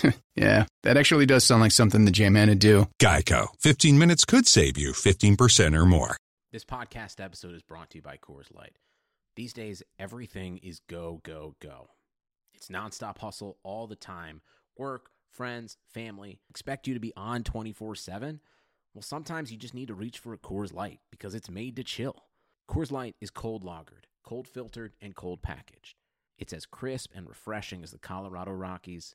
yeah, that actually does sound like something the J-Man would do. Geico. 15 minutes could save you 15% or more. This podcast episode is brought to you by Coors Light. These days, everything is go, go, go. It's nonstop hustle all the time. Work, friends, family expect you to be on 24 7. Well, sometimes you just need to reach for a Coors Light because it's made to chill. Coors Light is cold lagered, cold filtered, and cold packaged. It's as crisp and refreshing as the Colorado Rockies.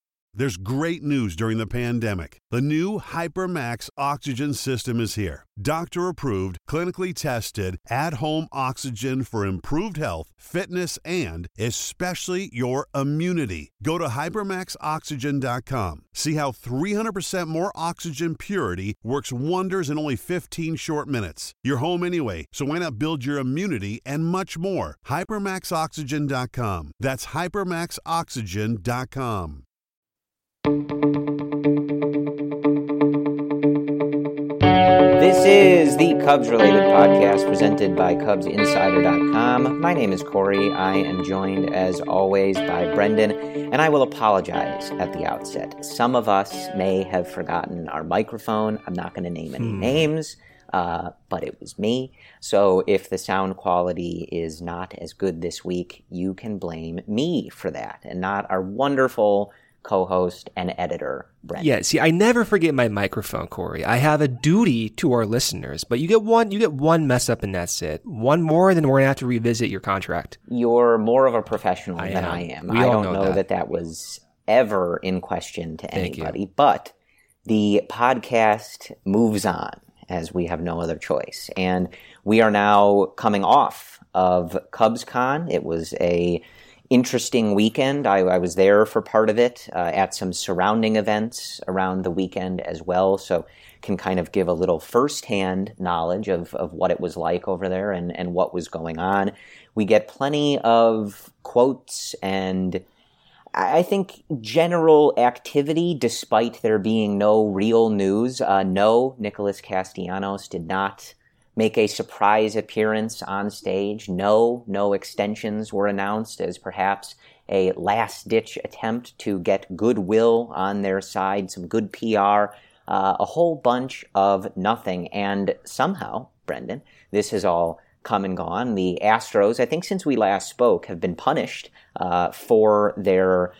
There's great news during the pandemic. The new HyperMax oxygen system is here. Doctor approved, clinically tested, at home oxygen for improved health, fitness, and especially your immunity. Go to hypermaxoxygen.com. See how 300% more oxygen purity works wonders in only 15 short minutes. You're home anyway, so why not build your immunity and much more? Hypermaxoxygen.com. That's hypermaxoxygen.com. This is the Cubs related podcast presented by CubsInsider.com. My name is Corey. I am joined, as always, by Brendan, and I will apologize at the outset. Some of us may have forgotten our microphone. I'm not going to name any names, uh, but it was me. So if the sound quality is not as good this week, you can blame me for that and not our wonderful co-host and editor Brendan. Yeah, see, I never forget my microphone, Corey. I have a duty to our listeners, but you get one, you get one mess up, and that's it. One more, then we're gonna have to revisit your contract. You're more of a professional I than am. I am. We I don't know know that. that. that was ever in question to Thank you. anybody, but the podcast moves on as we have no other choice. And we are now coming off of CubsCon. It was a interesting weekend. I, I was there for part of it uh, at some surrounding events around the weekend as well, so can kind of give a little firsthand knowledge of, of what it was like over there and, and what was going on. We get plenty of quotes and I think general activity, despite there being no real news. Uh, no, Nicholas Castellanos did not make a surprise appearance on stage. No, no extensions were announced as perhaps a last ditch attempt to get goodwill on their side, some good PR, uh, a whole bunch of nothing. And somehow, Brendan, this has all come and gone. The Astros, I think since we last spoke, have been punished uh, for their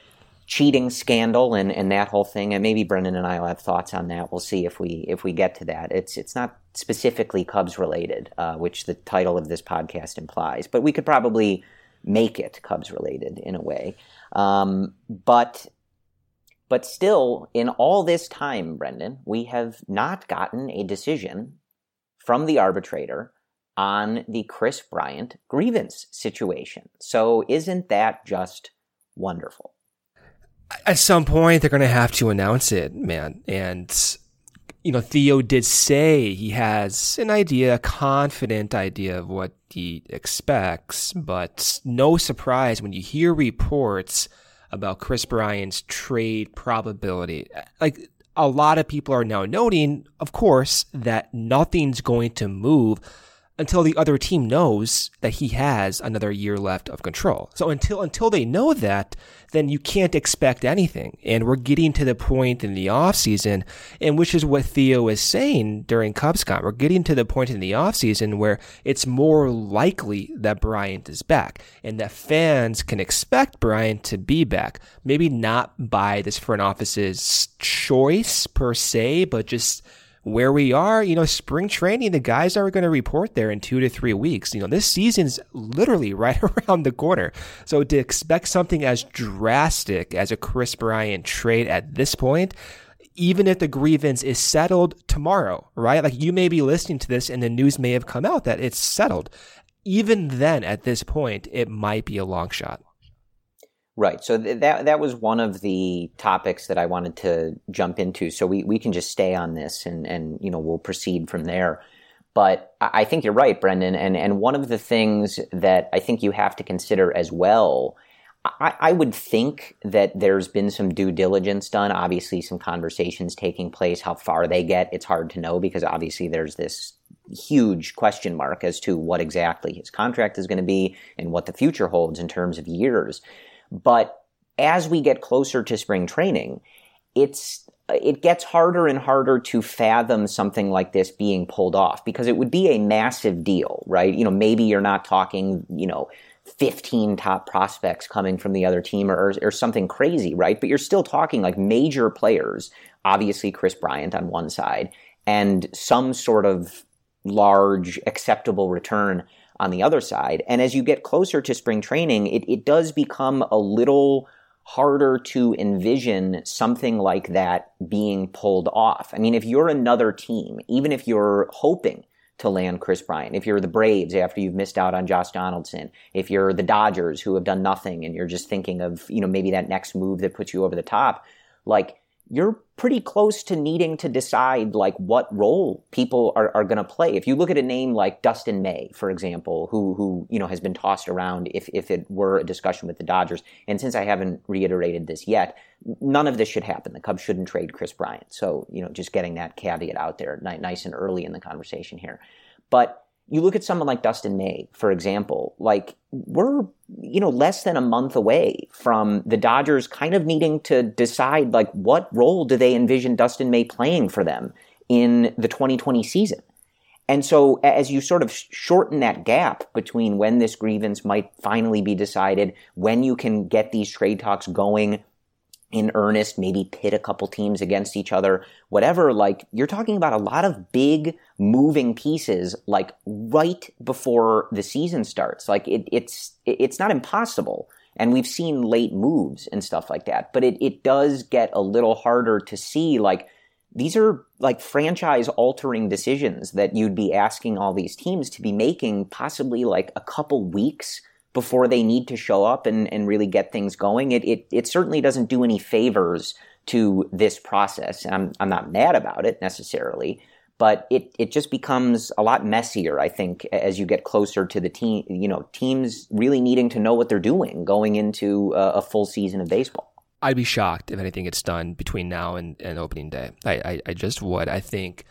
cheating scandal and, and that whole thing. And maybe Brendan and I will have thoughts on that. We'll see if we if we get to that. It's it's not specifically Cubs related, uh, which the title of this podcast implies, but we could probably make it Cubs related in a way. Um, but but still, in all this time, Brendan, we have not gotten a decision from the arbitrator on the Kris Bryant grievance situation. So isn't that just wonderful? At some point, they're going to have to announce it, man. And, you know, Theo did say he has an idea, a confident idea of what he expects, but no surprise when you hear reports about Kris Bryant's trade probability. Like, a lot of people are now noting, of course, that nothing's going to move until the other team knows that he has another year left of control. So until until they know that, then you can't expect anything. And we're getting to the point in the offseason, and which is what Theo is saying during CubsCon. We're getting to the point in the offseason where it's more likely that Bryant is back and that fans can expect Bryant to be back. Maybe not by this front office's choice per se, but just where we are, you know, spring training, the guys are going to report there in two to three weeks. You know, this season's literally right around the corner. So to expect something as drastic as a Kris Bryant trade at this point, even if the grievance is settled tomorrow, right? Like you may be listening to this and the news may have come out that it's settled. Even then, at this point, it might be a long shot. Right. So th- that that was one of the topics that I wanted to jump into. So we, we can just stay on this and, and you know we'll proceed from there. But I think you're right, Brendan. And and one of the things that I think you have to consider as well, I, I would think that there's been some due diligence done. Obviously, some conversations taking place. How far they get, it's hard to know because obviously there's this huge question mark as to what exactly his contract is going to be and what the future holds in terms of years. But as we get closer to spring training, it's it gets harder and harder to fathom something like this being pulled off because it would be a massive deal, right? You know, maybe you're not talking, you know, 15 top prospects coming from the other team or, or something crazy, right? But you're still talking like major players, obviously Kris Bryant on one side, and some sort of large acceptable return on the other side. And as you get closer to spring training, it, it does become a little harder to envision something like that being pulled off. I mean, if you're another team, even if you're hoping to land Kris Bryant, if you're the Braves after you've missed out on Josh Donaldson, if you're the Dodgers who have done nothing and you're just thinking of, you know, maybe that next move that puts you over the top, like you're pretty close to needing to decide like what role people are, are going to play. If you look at a name like Dustin May, for example, who who you know has been tossed around if if it were a discussion with the Dodgers, and since I haven't reiterated this yet, none of this should happen. The Cubs shouldn't trade Kris Bryant. So you know, just getting that caveat out there, nice and early in the conversation here. But you look at someone like Dustin May, for example, like we're, you know, less than a month away from the Dodgers kind of needing to decide like what role do they envision Dustin May playing for them in the 2020 season. And so as you sort of shorten that gap between when this grievance might finally be decided, when you can get these trade talks going, in earnest, maybe pit a couple teams against each other, whatever, like you're talking about a lot of big moving pieces, like right before the season starts. Like it, it's, it's not impossible. And we've seen late moves and stuff like that, but it, it does get a little harder to see like, these are like franchise altering decisions that you'd be asking all these teams to be making possibly like a couple weeks before they need to show up and, and really get things going. It, it, it certainly doesn't do any favors to this process. I'm, I'm not mad about it necessarily, but it, it just becomes a lot messier, I think, as you get closer to the team, you know, teams really needing to know what they're doing going into a, a full season of baseball. I'd be shocked if anything gets done between now and, and opening day. I, I, I just would. I think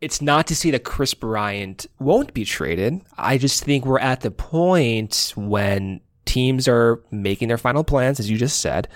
it's not to say that Kris Bryant won't be traded. I just think we're at the point when teams are making their final plans, as you just said,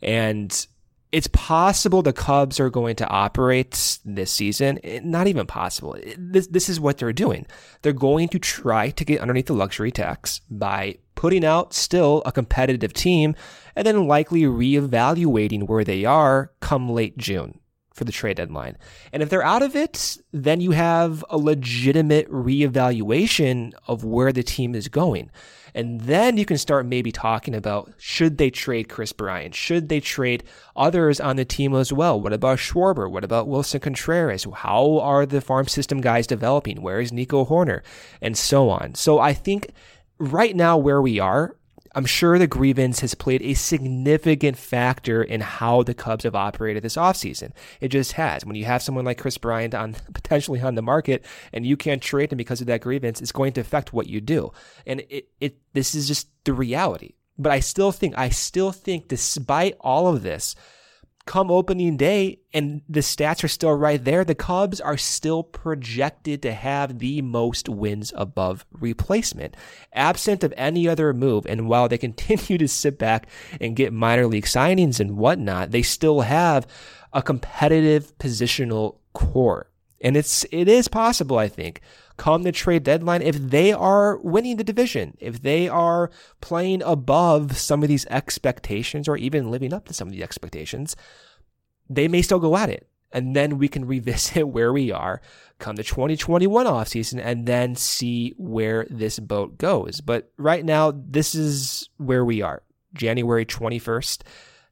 and it's possible the Cubs are going to operate this season. Eh, not even possible. Eh, this, this is what they're doing. They're going to try to get underneath the luxury tax by putting out still a competitive team and then likely reevaluating where they are come late June for the trade deadline. And if they're out of it, then you have a legitimate reevaluation of where the team is going. And then you can start maybe talking about should they trade Kris Bryant? Should they trade others on the team as well? What about Schwarber? What about Willson Contreras? How are the farm system guys developing? Where is Nico Hoerner? And so on. So I think right now where we are, I'm sure the grievance has played a significant factor in how the Cubs have operated this offseason. It just has. When you have someone like Kris Bryant on potentially on the market and you can't trade him because of that grievance, it's going to affect what you do. And it, it this is just the reality. But I still think I still think despite all of this, come opening day, and the stats are still right there, the Cubs are still projected to have the most wins above replacement, absent of any other move. And while they continue to sit back and get minor league signings and whatnot, they still have a competitive positional core. And it's it is possible, I think, come the trade deadline, if they are winning the division, if they are playing above some of these expectations or even living up to some of the expectations, they may still go at it. And then we can revisit where we are come the 2021 offseason and then see where this boat goes. But right now, this is where we are. January 21st,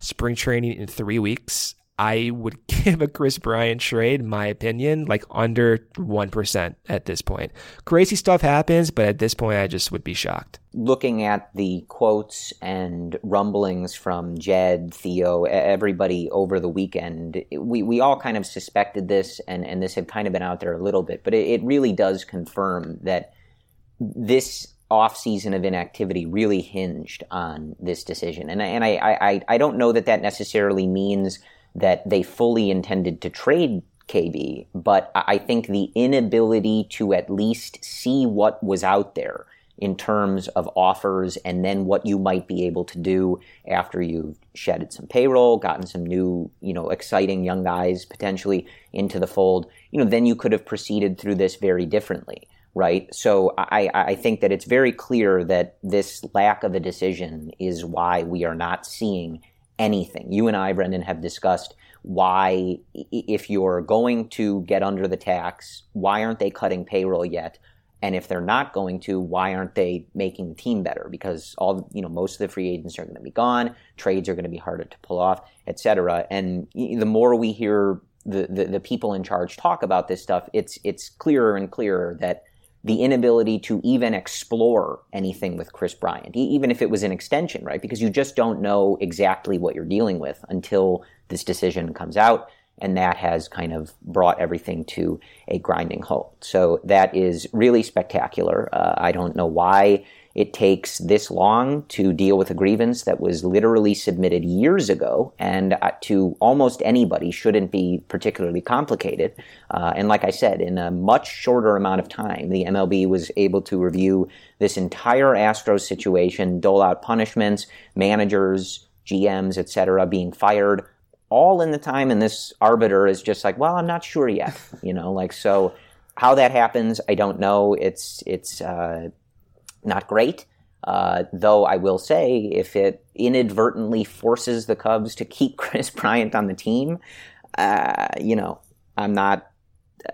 spring training in three weeks. I would give a Kris Bryant trade, my opinion, like under 1% at this point. Crazy stuff happens, but at this point, I just would be shocked. Looking at the quotes and rumblings from Jed, Theo, everybody over the weekend, we, we all kind of suspected this, and, and this had kind of been out there a little bit, but it, it really does confirm that this offseason of inactivity really hinged on this decision. And, and I, I, I don't know that that necessarily means – that they fully intended to trade KB, but I think the inability to at least see what was out there in terms of offers and then what you might be able to do after you've shedded some payroll, gotten some new, you know, exciting young guys potentially into the fold, you know, then you could have proceeded through this very differently, right? So I, I think that it's very clear that this lack of a decision is why we are not seeing anything. You and I, Brendan, have discussed why, if you're going to get under the tax, why aren't they cutting payroll yet? And if they're not going to, why aren't they making the team better? Because all you know, most of the free agents are going to be gone. Trades are going to be harder to pull off, etc. And the more we hear the, the, the people in charge talk about this stuff, it's it's clearer and clearer that the inability to even explore anything with Kris Bryant, even if it was an extension, right? Because you just don't know exactly what you're dealing with until this decision comes out. And that has kind of brought everything to a grinding halt. So that is really spectacular. Uh, I don't know why it takes this long to deal with a grievance that was literally submitted years ago and uh, to almost anybody shouldn't be particularly complicated. Uh, and like I said, in a much shorter amount of time, the MLB was able to review this entire Astros situation, dole out punishments, managers, GMs, etc., being fired, all in the time. And this arbiter is just like, well, I'm not sure yet, you know, like so. How that happens, I don't know. It's it's uh, not great. Uh, though I will say, if it inadvertently forces the Cubs to keep Kris Bryant on the team, uh, you know, I'm not,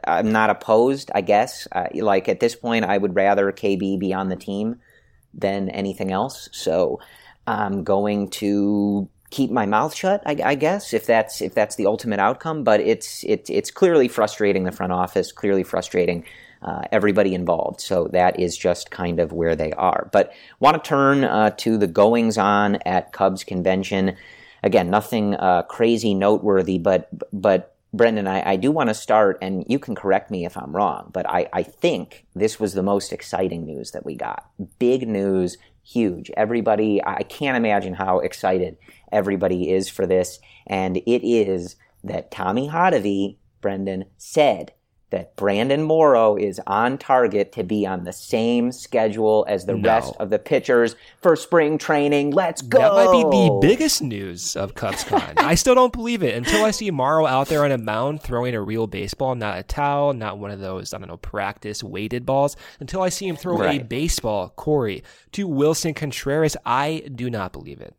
I'm not opposed. I guess, uh, like at this point, I would rather KB be on the team than anything else. So I'm going to keep my mouth shut. I, I guess if that's if that's the ultimate outcome. But it's it, it's clearly frustrating the front office. Clearly frustrating uh, everybody involved. So that is just kind of where they are. But want to turn uh, to the goings on at Cubs convention. Again, nothing uh, crazy noteworthy, but but Brendan, I, I do want to start, and you can correct me if I'm wrong, but I, I think this was the most exciting news that we got. Big news, huge. Everybody, I can't imagine how excited everybody is for this, and it is that Tommy Hottovy, Brendan, said that Brandon Morrow is on target to be on the same schedule as the no. rest of the pitchers for spring training. Let's go. That might be the biggest news of CubsCon. I still don't believe it until I see Morrow out there on a mound throwing a real baseball, not a towel, not one of those, I don't know, practice weighted balls. Until I see him throw right. a baseball, Corey, to Willson Contreras, I do not believe it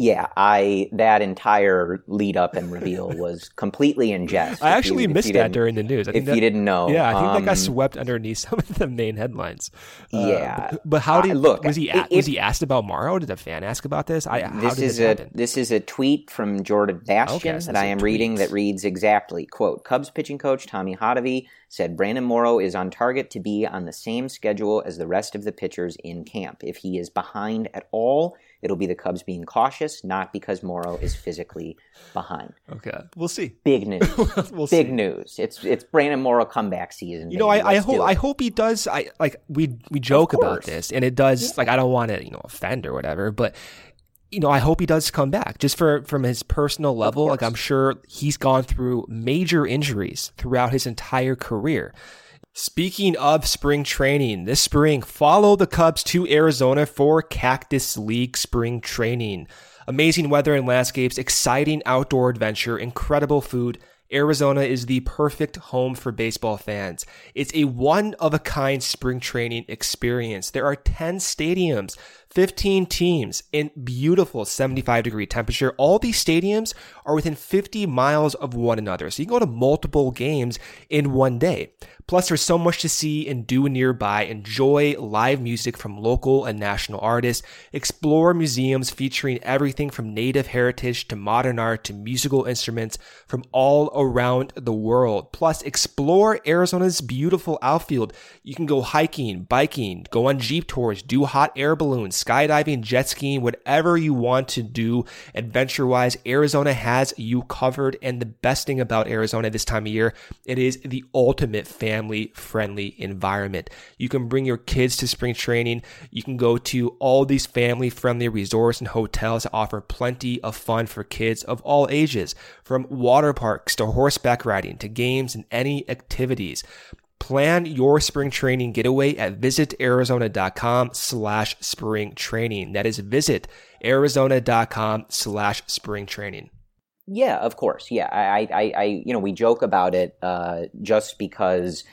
yeah, I that entire lead up and reveal was completely in jest. I actually you, missed that during the news. I if that, you didn't know, yeah, I think um, that got swept underneath some of the main headlines. Yeah, uh, but, but, how did uh, look? Was he if, was he asked about Morrow? Did a fan ask about this? I this is this a happen? this is a tweet from Jordan Bastian okay, that I am reading that reads exactly quote Cubs pitching coach Tommy Hottovy said Brandon Morrow is on target to be on the same schedule as the rest of the pitchers in camp. If he is behind at all It'll be the Cubs being cautious, not because Morrow is physically behind. Okay, we'll see. Big news. we'll Big see. news. It's it's Brandon Morrow comeback season. You know, I, I hope I hope he does. I like we we joke about this, and it does. Yeah. Like I don't want to you know offend or whatever, but you know, I hope he does come back just for from his personal level. Like I'm sure he's gone through major injuries throughout his entire career. Speaking of spring training, this spring, follow the Cubs to Arizona for Cactus League spring training. Amazing weather and landscapes, exciting outdoor adventure, incredible food. Arizona is the perfect home for baseball fans. It's a one of a kind spring training experience. There are 10 stadiums 15 teams in beautiful 75 degree temperature. All these stadiums are within 50 miles of one another. So you can go to multiple games in one day. Plus, there's so much to see and do nearby. Enjoy live music from local and national artists. Explore museums featuring everything from native heritage to modern art to musical instruments from all around the world. Plus, explore Arizona's beautiful outfield. You can go hiking, biking, go on Jeep tours, do hot air balloons, skydiving, jet skiing, whatever you want to do adventure wise. Arizona has you covered. And the best thing about Arizona this time of year, it is the ultimate family friendly environment. You can bring your kids to spring training. You can go to all these family friendly resorts and hotels that offer plenty of fun for kids of all ages, from water parks to horseback riding to games and any activities. Plan your spring training getaway at visitarizona.com slash spring training. That is visitarizona.com slash spring training. Yeah, of course. Yeah, I, I, I, you know, we joke about it uh, just because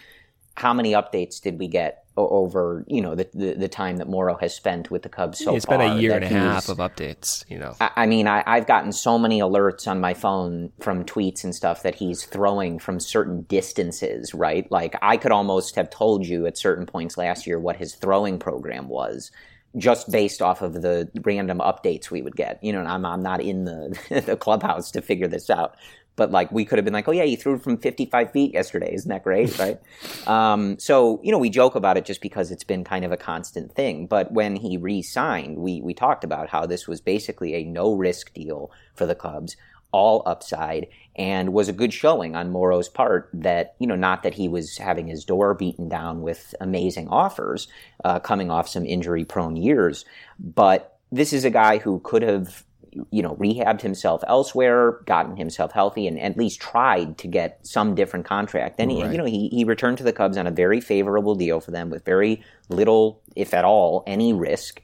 how many updates did we get over, you know, the, the, the time that Morrow has spent with the Cubs so it's far? It's been a year and a half of updates, you know. I, I mean, I, I've gotten so many alerts on my phone from tweets and stuff that he's throwing from certain distances, right? Like I could almost have told you at certain points last year what his throwing program was just based off of the random updates we would get. You know, I'm, I'm not in the, the clubhouse to figure this out. But like we could have been like, oh yeah, you threw from 55 feet yesterday. Isn't that great? Right. um, so, you know, we joke about it just because it's been kind of a constant thing. But when he re-signed, we, we talked about how this was basically a no risk deal for the Cubs all upside and was a good showing on Morrow's part that, you know, not that he was having his door beaten down with amazing offers, uh, coming off some injury prone years, but this is a guy who could have, you know, rehabbed himself elsewhere, gotten himself healthy, and at least tried to get some different contract. And, he, you know, he, he returned to the Cubs on a very favorable deal for them with very little, if at all, any risk.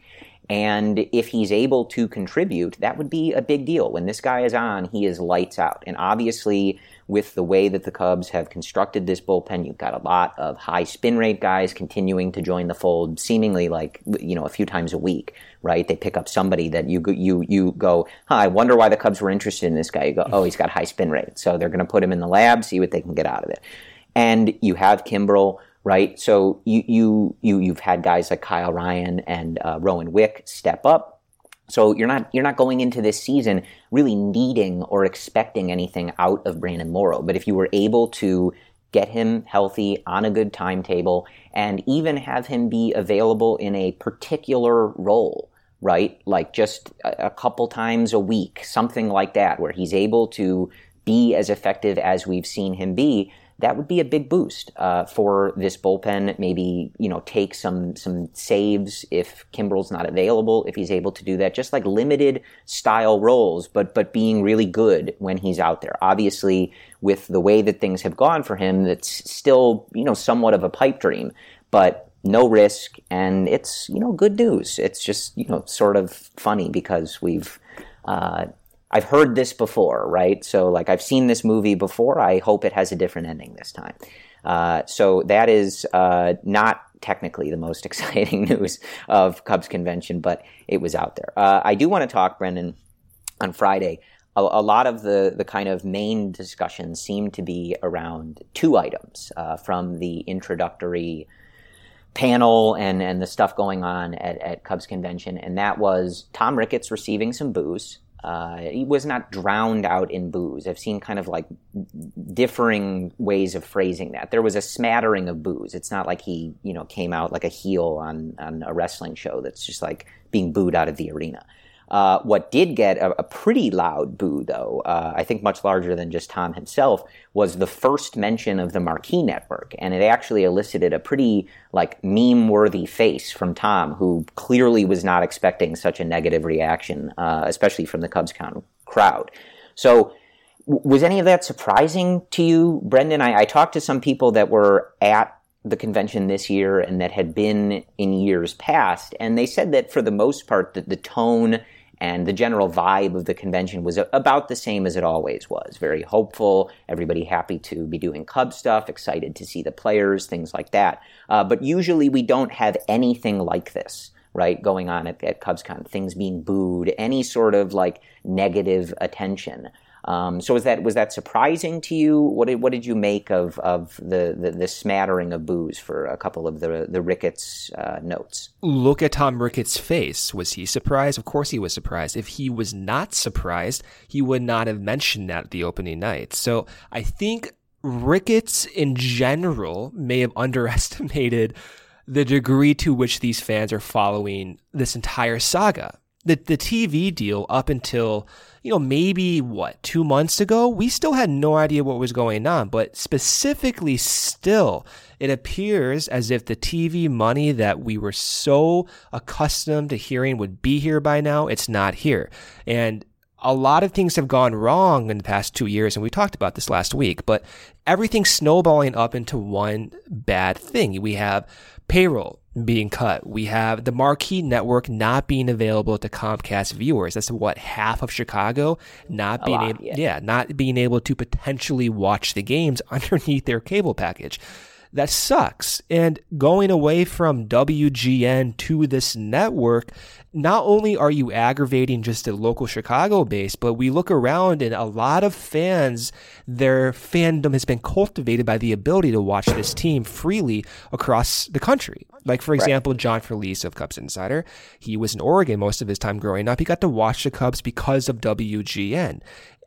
And if he's able to contribute, that would be a big deal. When this guy is on, he is lights out. And obviously, with the way that the Cubs have constructed this bullpen, you've got a lot of high spin rate guys continuing to join the fold, seemingly like you know a few times a week, right? They pick up somebody that you you you go, huh, I wonder why the Cubs were interested in this guy. You go, oh, he's got high spin rate, so they're going to put him in the lab, see what they can get out of it. And you have Kimbrel right? So you you you you've had guys like Kyle Ryan and uh, Rowan Wick step up. So you're not you're not going into this season really needing or expecting anything out of Brandon Morrow. But if you were able to get him healthy on a good timetable and even have him be available in a particular role, right? Like just a, a couple times a week, something like that, where he's able to be as effective as we've seen him be that would be a big boost uh, for this bullpen. Maybe you know take some some saves if Kimbrel's not available. If he's able to do that, just like limited style roles, but but being really good when he's out there. Obviously, with the way that things have gone for him, that's still you know somewhat of a pipe dream, but no risk, and it's you know good news. It's just you know sort of funny because we've. Uh, I've heard this before, right? So like I've seen this movie before. I hope it has a different ending this time. Uh, so that is uh, not technically the most exciting news of Cubs convention, but it was out there. Uh, I do want to talk, Brendan, on Friday. A, a, lot of the, the kind of main discussions seem to be around two items uh, from the introductory panel and, and the stuff going on at, at Cubs convention, and that was Tom Ricketts receiving some boos uh, he was not drowned out in boos. I've seen kind of like differing ways of phrasing that. There was a smattering of boos. It's not like he, you know, came out like a heel on, on a wrestling show that's just like being booed out of the arena. Uh, what did get a, a, pretty loud boo, though, uh, I think much larger than just Tom himself, was the first mention of the Marquee Network, and it actually elicited a pretty like meme-worthy face from Tom, who clearly was not expecting such a negative reaction, uh, especially from the CubsCon crowd. So. Was any of that surprising to you, Brendan? I, I talked to some people that were at the convention this year and that had been in years past. And they said that for the most part, that the tone and the general vibe of the convention was about the same as it always was. Very hopeful, everybody happy to be doing Cub stuff, excited to see the players, things like that. Uh, but usually we don't have anything like this, right, going on at, at CubsCon. Things being booed, any sort of like negative attention. Um, so was that was that surprising to you? What did what did you make of of the the, the smattering of boos for a couple of the the Ricketts uh, notes? Look at Tom Ricketts' face. Was he surprised? Of course he was surprised. If he was not surprised, he would not have mentioned that at the opening night. So I think Ricketts in general may have underestimated the degree to which these fans are following this entire saga. The the TV deal up until you know, maybe what, two months ago, we still had no idea what was going on. But specifically, still, it appears as if the TV money that we were so accustomed to hearing would be here by now, it's not here. And a lot of things have gone wrong in the past two years, and we talked about this last week, but everything's snowballing up into one bad thing. We have payroll being cut. We have the marquee network not being available to Comcast viewers. That's what half of Chicago not A being lot, able, yeah. yeah, not being able to potentially watch the games underneath their cable package. That sucks. And going away from WGN to this network, not only are you aggravating just a local Chicago base, but we look around and a lot of fans, their fandom has been cultivated by the ability to watch this team freely across the country. Like, for example, right. John Felice of Cubs Insider, he was in Oregon most of his time growing up. He got to watch the Cubs because of WGN.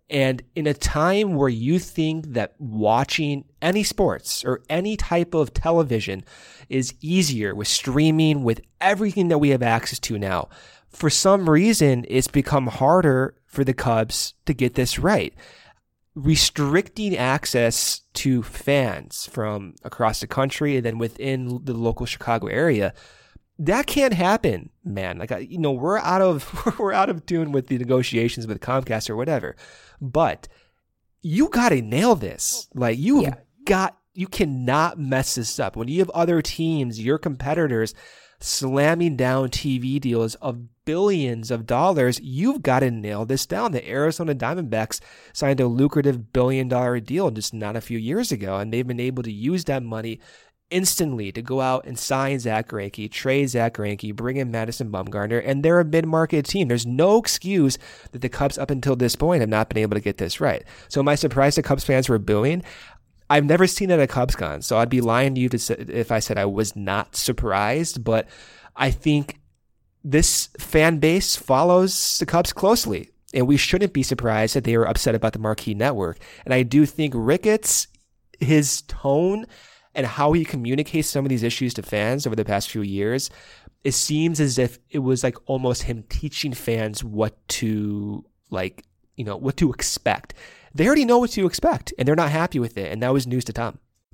And in a time where you think that watching any sports or any type of television is easier with streaming, with everything that we have access to now, for some reason, it's become harder for the Cubs to get this right. Restricting access to fans from across the country and then within the local Chicago area that can't happen, man. Like you know, we're out of we're out of tune with the negotiations with Comcast or whatever. But you got to nail this. Like you yeah. got you cannot mess this up. When you have other teams, your competitors slamming down TV deals of billions of dollars, you've got to nail this down. The Arizona Diamondbacks signed a lucrative billion dollar deal just not a few years ago, and they've been able to use that money instantly to go out and sign Zack Greinke, trade Zack Greinke, bring in Madison Bumgarner, and they're a mid-market team. There's no excuse that the Cubs up until this point have not been able to get this right. So am I surprised the Cubs fans were booing? I've never seen it at Cubs CubsCon, so I'd be lying to you if I said I was not surprised, but I think this fan base follows the Cubs closely. And we shouldn't be surprised that they were upset about the marquee network. And I do think Ricketts, his tone and how he communicates some of these issues to fans over the past few years, it seems as if it was like almost him teaching fans what to like, you know, what to expect. They already know what to expect and they're not happy with it. And that was news to Tom.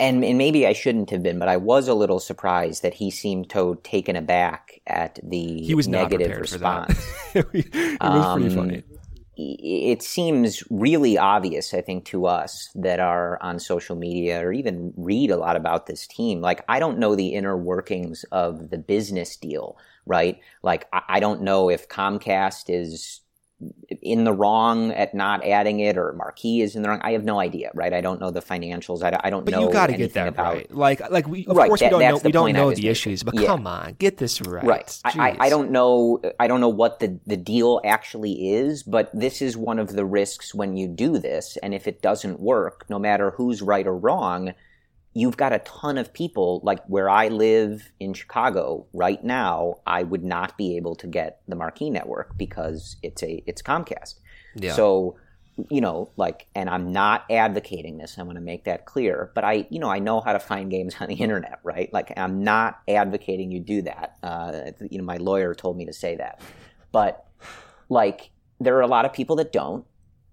and, and maybe I shouldn't have been, but I was a little surprised that he seemed so taken aback at the he was negative response. it was um, pretty funny. it seems really obvious, I think, to us that are on social media or even read a lot about this team. Like, I don't know the inner workings of the business deal, right? Like, I don't know if Comcast is in the wrong at not adding it or Marquee is in the wrong. I have no idea, right? I don't know the financials. I, I don't but know. you got to get that about, right. Like, like we of right, course that, we don't know we don't know the issues, but yeah. come on, get this right. Right. I, I, don't know. I don't know what the the deal actually is, but this is one of the risks when you do this, and if it doesn't work, no matter who's right or wrong, you've got a ton of people like where I live in Chicago right now. I would not be able to get the Marquee network because it's a it's Comcast. Yeah. So you know, like, and I'm not advocating this. I want to make that clear. But I, you know, I know how to find games on the internet, right? Like, I'm not advocating you do that. Uh, you know, my lawyer told me to say that. But like, there are a lot of people that don't,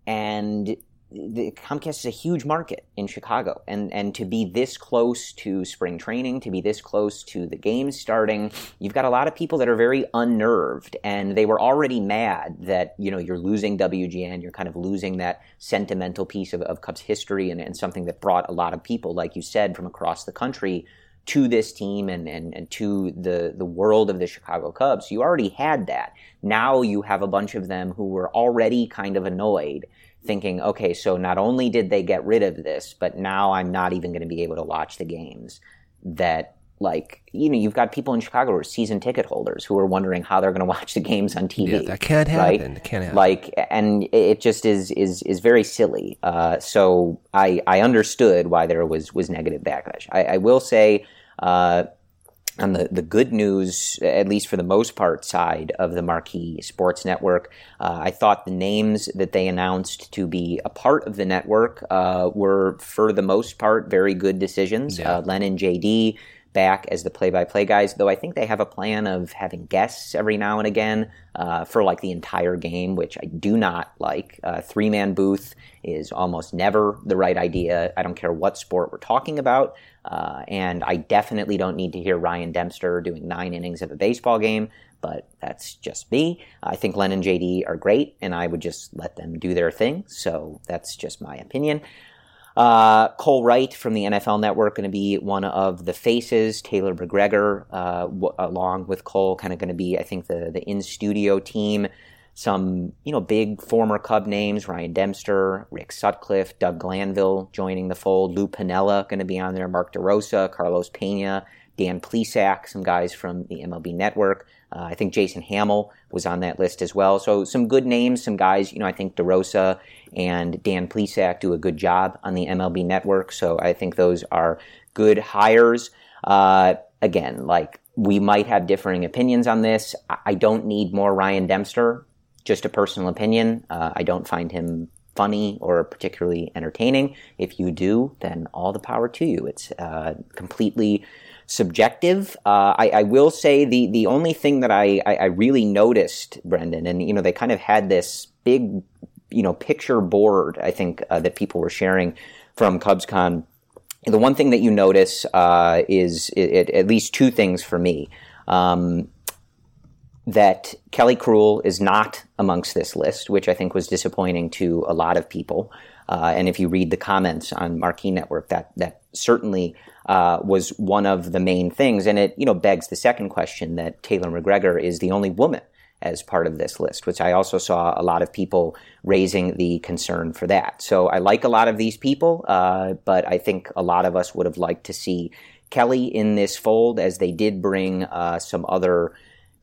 and the Comcast is a huge market in Chicago, and and to be this close to spring training, to be this close to the games starting, you've got a lot of people that are very unnerved, and they were already mad that you know you're losing WGN, you're kind of losing that sentimental piece of, of Cubs history, and, and something that brought a lot of people, like you said, from across the country to this team and, and, and to the, the world of the Chicago Cubs. You already had that. Now you have a bunch of them who were already kind of annoyed thinking, okay, so not only did they get rid of this, but now I'm not even going to be able to watch the games. That, like, you know, you've got people in Chicago who are season ticket holders who are wondering how they're going to watch the games on TV. Yeah, that can't happen. Right? Can't happen. Like, and it just is is is very silly. Uh, so I I understood why there was was negative backlash. I, I will say. Uh, on the, the good news, at least for the most part, side of the Marquee Sports Network. Uh, I thought the names that they announced to be a part of the network uh, were, for the most part, very good decisions. Yeah. Uh, Len JD back as the play-by-play guys, though I think they have a plan of having guests every now and again uh, for like the entire game, which I do not like. Uh, three-man booth is almost never the right idea. I don't care what sport we're talking about. Uh, and I definitely don't need to hear Ryan Dempster doing nine innings of a baseball game, but that's just me. I think Len and JD are great, and I would just let them do their thing. So that's just my opinion. Uh, Cole Wright from the NFL Network going to be one of the faces. Taylor McGregor, uh, w- along with Cole, kind of going to be, I think, the the in studio team some, you know, big former Cub names, Ryan Dempster, Rick Sutcliffe, Doug Glanville joining the fold, Lou Piniella going to be on there, Mark DeRosa, Carlos Pena, Dan Plesac, some guys from the MLB Network. Uh, I think Jason Hammel was on that list as well. So some good names, some guys, you know, I think DeRosa and Dan Plesac do a good job on the MLB Network. So I think those are good hires. Uh, again, like we might have differing opinions on this. I don't need more Ryan Dempster just a personal opinion. Uh, I don't find him funny or particularly entertaining. If you do, then all the power to you. It's uh, completely subjective. Uh, I, I, will say the the only thing that I, I, I, really noticed, Brendan, and you know they kind of had this big you know picture board. I think uh, that people were sharing from CubsCon. The one thing that you notice uh, is it, it, at least two things for me. Um, that Kelly Crull is not amongst this list, which I think was disappointing to a lot of people. Uh, and if you read the comments on Marquee Network, that that certainly uh, was one of the main things. And it you know begs the second question that Taylor McGregor is the only woman as part of this list, which I also saw a lot of people raising the concern for that. So I like a lot of these people, uh, but I think a lot of us would have liked to see Kelly in this fold, as they did bring uh, some other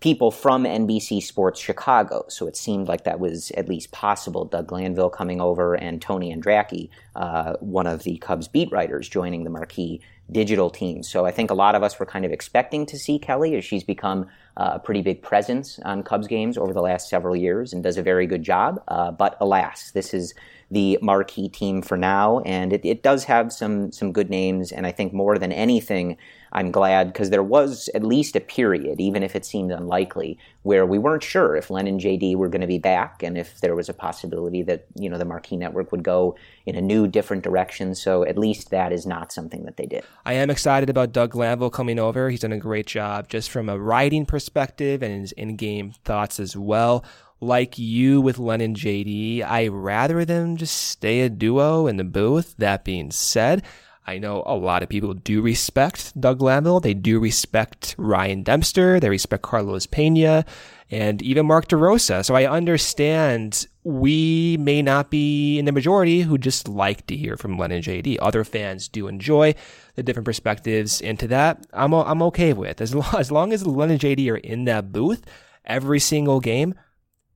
people from NBC Sports Chicago. So it seemed like that was at least possible. Doug Glanville coming over and Tony Andracki, uh, one of the Cubs beat writers, joining the Marquee digital team. So I think a lot of us were kind of expecting to see Kelly as she's become uh, a pretty big presence on Cubs games over the last several years and does a very good job. Uh, but alas, this is the marquee team for now, and it, it does have some some good names. And I think more than anything, I'm glad because there was at least a period, even if it seemed unlikely, where we weren't sure if Len and JD were going to be back and if there was a possibility that you know the Marquee Network would go in a new, different direction. So at least that is not something that they did. I am excited about Doug Glanville coming over. He's done a great job just from a writing perspective and his in-game thoughts as well. Like you with Len and JD, I rather them just stay a duo in the booth. That being said, I know a lot of people do respect Doug Glanville. They do respect Ryan Dempster. They respect Carlos Pena and even Mark DeRosa. So I understand we may not be in the majority who just like to hear from Len and JD. Other fans do enjoy the different perspectives into that. I'm, I'm okay with as long, as long as Len and JD are in that booth every single game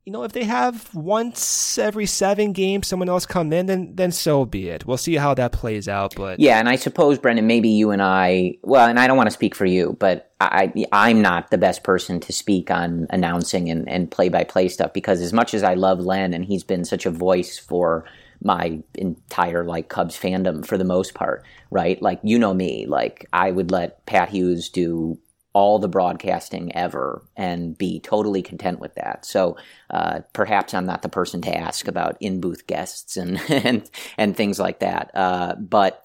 you know, if they have once every seven games someone else come in, then then so be it. We'll see how that plays out. But yeah, and I suppose Brendan, maybe you and I, well, and I don't want to speak for you, but I I'm not the best person to speak on announcing and and play by play stuff because as much as I love Len and he's been such a voice for my entire like Cubs fandom for the most part, right? Like you know me, like I would let Pat Hughes do all the broadcasting ever and be totally content with that. So uh, perhaps I'm not the person to ask about in booth guests and and and things like that. Uh, but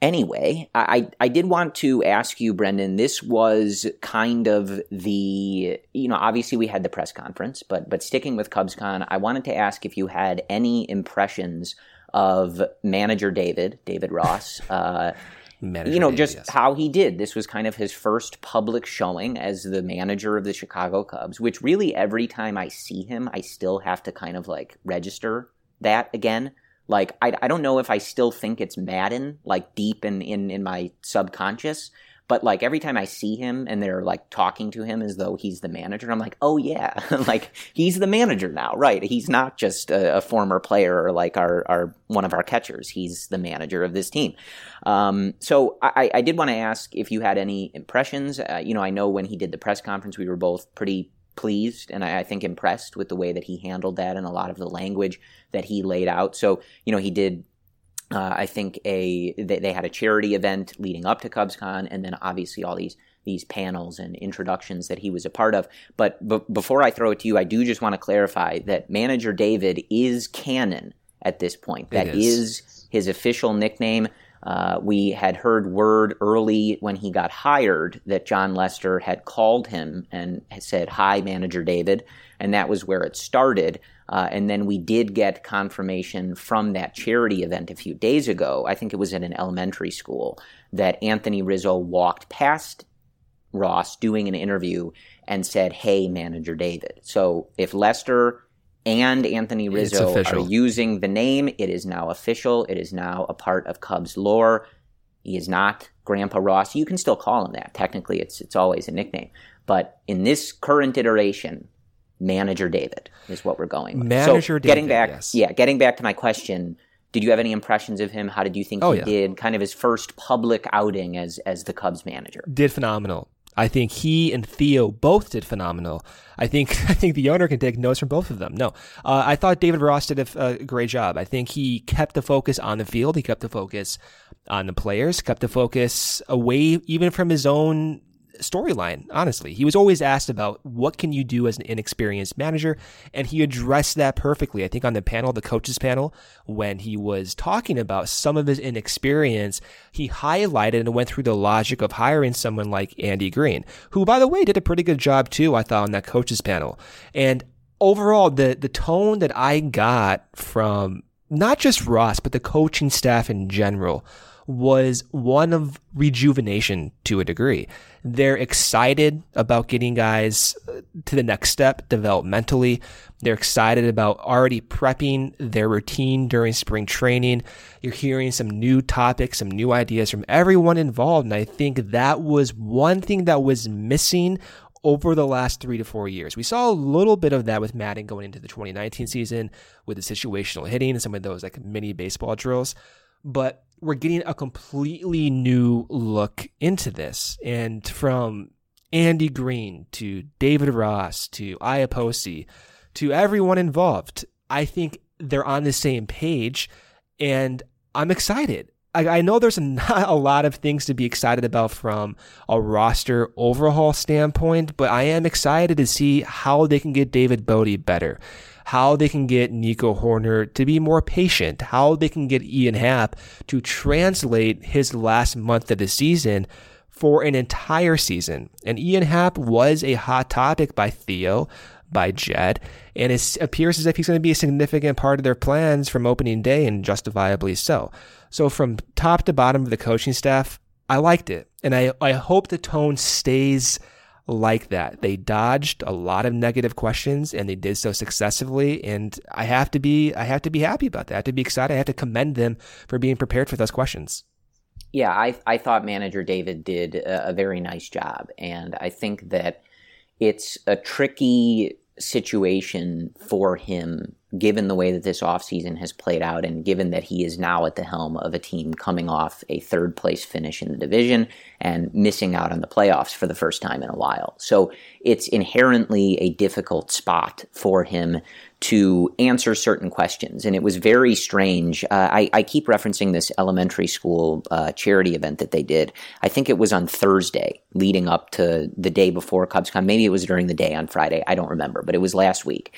anyway, I I did want to ask you, Brendan. This was kind of the you know obviously we had the press conference, but but sticking with CubsCon, I wanted to ask if you had any impressions of manager David David Ross. Uh, Manager you know, just yes. how he did. This was kind of his first public showing as the manager of the Chicago Cubs, which really every time I see him, I still have to kind of like register that again. Like, I, I don't know if I still think it's Maddon, like deep in, in, in my subconscious, but like every time I see him and they're like talking to him as though he's the manager, I'm like, oh yeah, like he's the manager now, right? He's not just a, a, former player or like our, our one of our catchers. He's the manager of this team. Um, so I, I did want to ask if you had any impressions. Uh, you know, I know when he did the press conference, we were both pretty pleased and I, I think impressed with the way that he handled that and a lot of the language that he laid out. So you know, he did uh, I think a they, they, had a charity event leading up to CubsCon, and then obviously all these these panels and introductions that he was a part of. But b- before I throw it to you, I do just want to clarify that manager David is canon at this point. That is. is. his official nickname. Uh, we had heard word early when he got hired that Jon Lester had called him and said, "Hi, manager David," and that was where it started. Uh, and then we did get confirmation from that charity event a few days ago. I think it was at an elementary school that Anthony Rizzo walked past Ross doing an interview and said, Hey, manager David. So if Lester and Anthony Rizzo are using the name, it is now official. It is now a part of Cubs lore. He is not Grandpa Ross. You can still call him that. Technically, it's, it's always a nickname. But in this current iteration, Manager David is what we're going with. Manager so getting back, yes. yeah, getting back to my question. Did you have any impressions of him? How did you think Oh, he yeah. did? Kind of his first public outing as as the Cubs manager. did phenomenal. I think he and Theo both did phenomenal. I think I think the owner can take notes from both of them. No, uh, I thought David Ross did a, a great job. I think he kept the focus on the field. He kept the focus on the players. Kept the focus away even from his own storyline. Honestly, he was always asked about what can you do as an inexperienced manager, and he addressed that perfectly. I think on the panel, the coaches panel, when he was talking about some of his inexperience, he highlighted and went through the logic of hiring someone like Andy Green, who, by the way, did a pretty good job too. I thought on that coaches panel, and overall, the the tone that I got from not just Ross, but the coaching staff in general was one of rejuvenation to a degree. They're excited about getting guys uh, to the next step developmentally. They're excited about already prepping their routine during spring training. You're hearing some new topics, some new ideas from everyone involved. And I think that was one thing that was missing over the last three to four years. We saw a little bit of that with Maddon going into the 2019 season with the situational hitting and some of those like mini baseball drills. But we're getting a completely new look into this. And from Andy Green to David Ross to Iapoce to everyone involved, I think they're on the same page and I'm excited. I, I know there's not a lot of things to be excited about from a roster overhaul standpoint, but I am excited to see how they can get David Bote better, how they can get Nico Hoerner to be more patient, how they can get Ian Happ to translate his last month of the season for an entire season. And Ian Happ was a hot topic by Theo, by Jed, and it appears as if he's going to be a significant part of their plans from opening day, and justifiably so. So, from top to bottom of the coaching staff, I liked it, and I, I hope the tone stays like that. They dodged a lot of negative questions and they did so successfully. And I have to be, I have to be happy about that. I have to be excited. I have to commend them for being prepared for those questions. Yeah, I, I thought manager David did a, a very nice job. And I think that it's a tricky situation for him given the way that this offseason has played out and given that he is now at the helm of a team coming off a third place finish in the division and missing out on the playoffs for the first time in a while. So it's inherently a difficult spot for him to answer certain questions. And it was very strange. Uh, I, I, keep referencing this elementary school uh, charity event that they did. I think it was on Thursday leading up to the day before CubsCon. Maybe it was during the day on Friday. I don't remember, but it was last week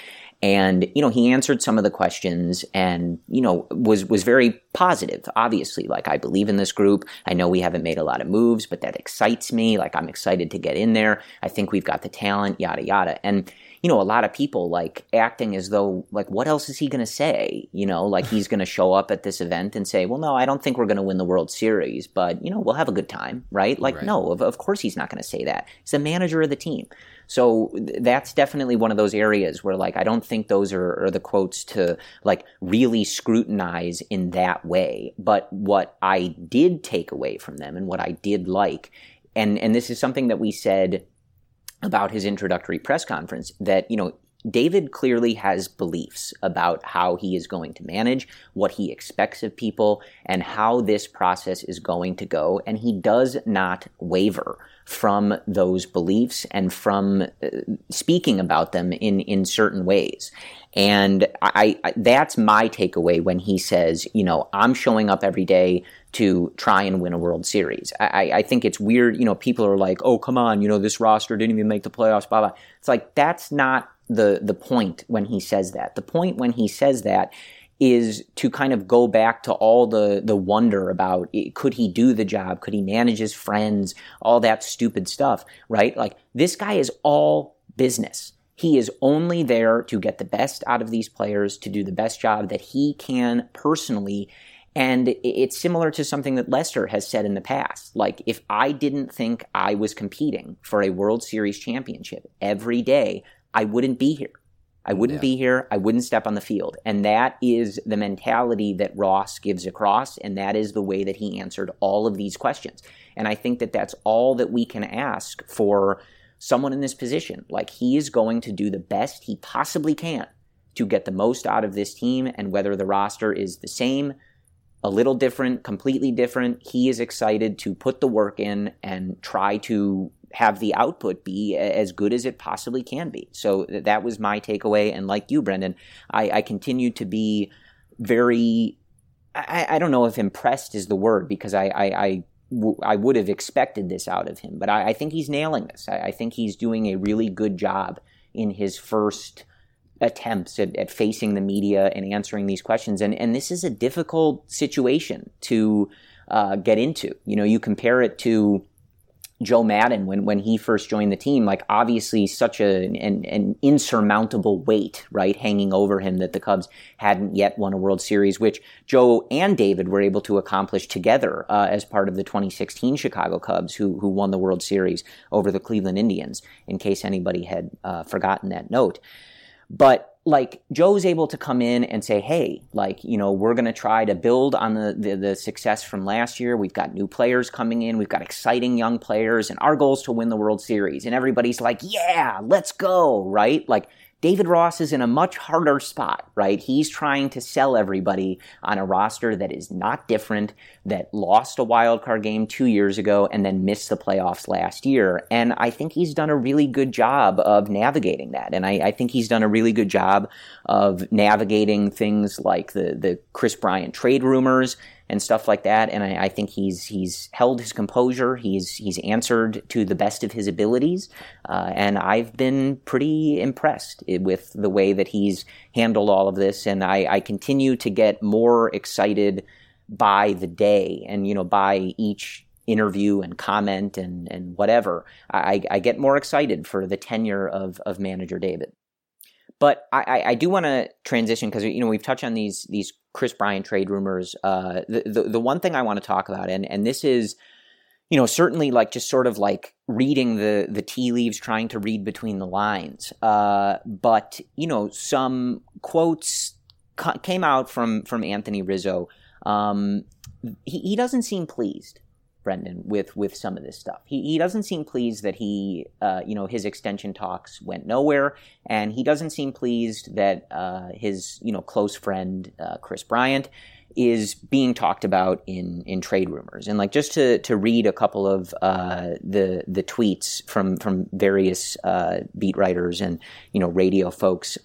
and you know he answered some of the questions and you know was was very positive obviously. Like i believe in this group. I know we haven't made a lot of moves but that excites me. Like i'm excited to get in there. I think we've got the talent yada yada. And you know a lot of people like acting as though like what else is he going to say? You know like he's going to show up at this event and say well no i don't think we're going to win the world series but you know we'll have a good time right? Like right. no of, of course he's not going to say that. He's the manager of the team so that's definitely one of those areas where like I don't think those are, are, the quotes to like really scrutinize in that way. But what I did take away from them and what I did like, and and this is something that we said about his introductory press conference that you know David clearly has beliefs about how he is going to manage, what he expects of people, and how this process is going to go. And he does not waver from those beliefs and from uh, speaking about them in, in certain ways. And I, I, that's my takeaway when he says, you know, I'm showing up every day to try and win a World Series. I, I think it's weird, you know, people are like, oh, come on, you know, this roster didn't even make the playoffs, blah, blah. It's like, that's not the, the point when he says that. The point when he says that is to kind of go back to all the the wonder about eh, could he do the job? Could he manage his friends? All that stupid stuff right? Like this guy is all business. He is only there to get the best out of these players to do the best job that he can personally. And it's similar to something that Lester has said in the past. Like, if I didn't think I was competing for a World Series championship every day, I wouldn't be here. I wouldn't yeah. be here. I wouldn't step on the field. And that is the mentality that Ross gives across. And that is the way that he answered all of these questions. And I think that that's all that we can ask for someone in this position. Like he is going to do the best he possibly can to get the most out of this team. And whether the roster is the same, a little different, completely different, he is excited to put the work in and try to have the output be as good as it possibly can be. So that was my takeaway. And like you, Brendan, I, I continue to be very, I, I, don't know if impressed is the word because I, I, I I would have expected this out of him, but I, I think he's nailing this. I, I, think he's doing a really good job in his first attempts at, at, facing the media and answering these questions. And and this is a difficult situation to uh, get into. You know, you compare it to Joe Maddon when when he first joined the team, like obviously such a an, an, insurmountable weight, right, hanging over him that the Cubs hadn't yet won a World Series, which Joe and David were able to accomplish together uh, as part of the 2016 Chicago Cubs, who who won the World Series over the Cleveland Indians. In case anybody had uh, forgotten that note, but like Joe's able to come in and say, hey, like, you know, we're going to try to build on the, the, the, success from last year. We've got new players coming in. We've got exciting young players and our goal is to win the World Series. And everybody's like, yeah, let's go, right? Like, David Ross is in a much harder spot, right? He's trying to sell everybody on a roster that is not different, that lost a wild card game two years ago and then missed the playoffs last year. And I think he's done a really good job of navigating that. And I, I think he's done a really good job of navigating things like the, the Kris Bryant trade rumors and stuff like that. And I, I, think he's he's held his composure. He's he's answered to the best of his abilities, uh, and I've been pretty impressed with the way that he's handled all of this. And I, I continue to get more excited by the day, and you know by each interview and comment and and whatever. I, I get more excited for the tenure of of manager David. But I, I do want to transition because you know we've touched on these these Kris Bryant trade rumors. Uh, the, the the one thing I want to talk about, and and this is, you know, certainly like just sort of like reading the the tea leaves, trying to read between the lines. Uh, but you know, some quotes ca- came out from from Anthony Rizzo. Um, he, he doesn't seem pleased Brendan, with with some of this stuff. He he doesn't seem pleased that he, uh, you know, his extension talks went nowhere, and he doesn't seem pleased that uh, his, you know, close friend uh, Kris Bryant is being talked about in in trade rumors. And like just to to read a couple of uh, the the tweets from from various uh, beat writers and you know radio folks.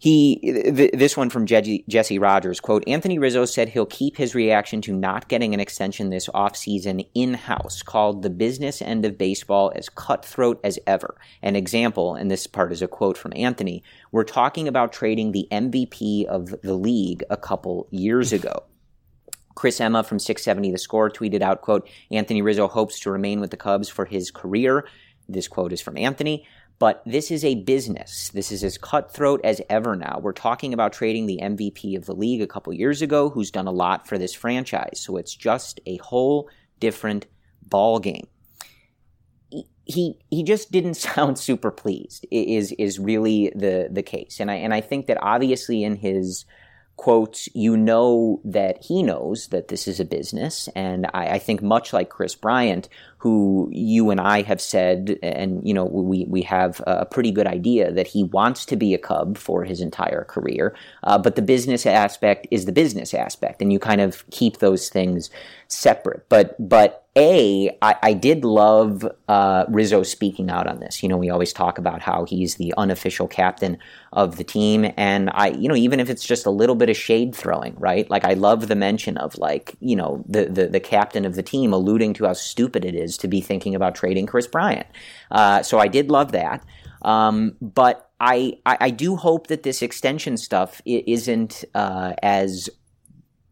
He, th- this one from Je- Jesse Rogers, quote, Anthony Rizzo said he'll keep his reaction to not getting an extension this offseason in-house, called the business end of baseball as cutthroat as ever. An example, and this part is a quote from Anthony, we're talking about trading the MVP of the league a couple years ago. Chris Emma from 670 The Score tweeted out, quote, Anthony Rizzo hopes to remain with the Cubs for his career. This quote is from Anthony. But this is a business. This is as cutthroat as ever now. We're talking about trading the MVP of the league a couple years ago, who's done a lot for this franchise. So it's just a whole different ball game. He he just didn't sound super pleased. Is is really the the case, and I and I think that obviously in his quotes, you know that he knows that this is a business. And I, I, think much like Kris Bryant, who you and I have said, and you know, we, we have a pretty good idea that he wants to be a Cub for his entire career. Uh, but the business aspect is the business aspect, and you kind of keep those things separate. But but a, I, I did love uh, Rizzo speaking out on this. You know, we always talk about how he's the unofficial captain of the team, and I, you know, even if it's just a little bit of shade throwing, right? Like I love the mention of like, you know, the the, the captain of the team alluding to how stupid it is to be thinking about trading Kris Bryant. Uh, so I did love that, um, but I, I, I do hope that this extension stuff isn't uh, as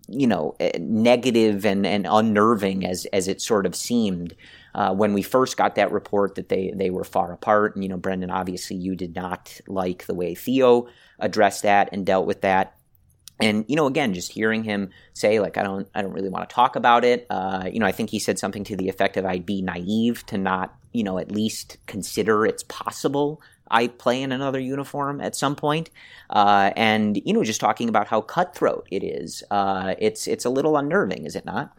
you know eh, negative and, and unnerving as as it sort of seemed uh, when we first got that report that they they were far apart. And you know Brendan obviously you did not like the way Theo addressed that and dealt with that. And you know again just hearing him say like I don't I don't really want to talk about it uh, you know I think he said something to the effect of I'd be naive to not you know at least consider it's possible I play in another uniform at some point. Uh, and you know, just talking about how cutthroat it is, uh, it's it's a little unnerving, is it not?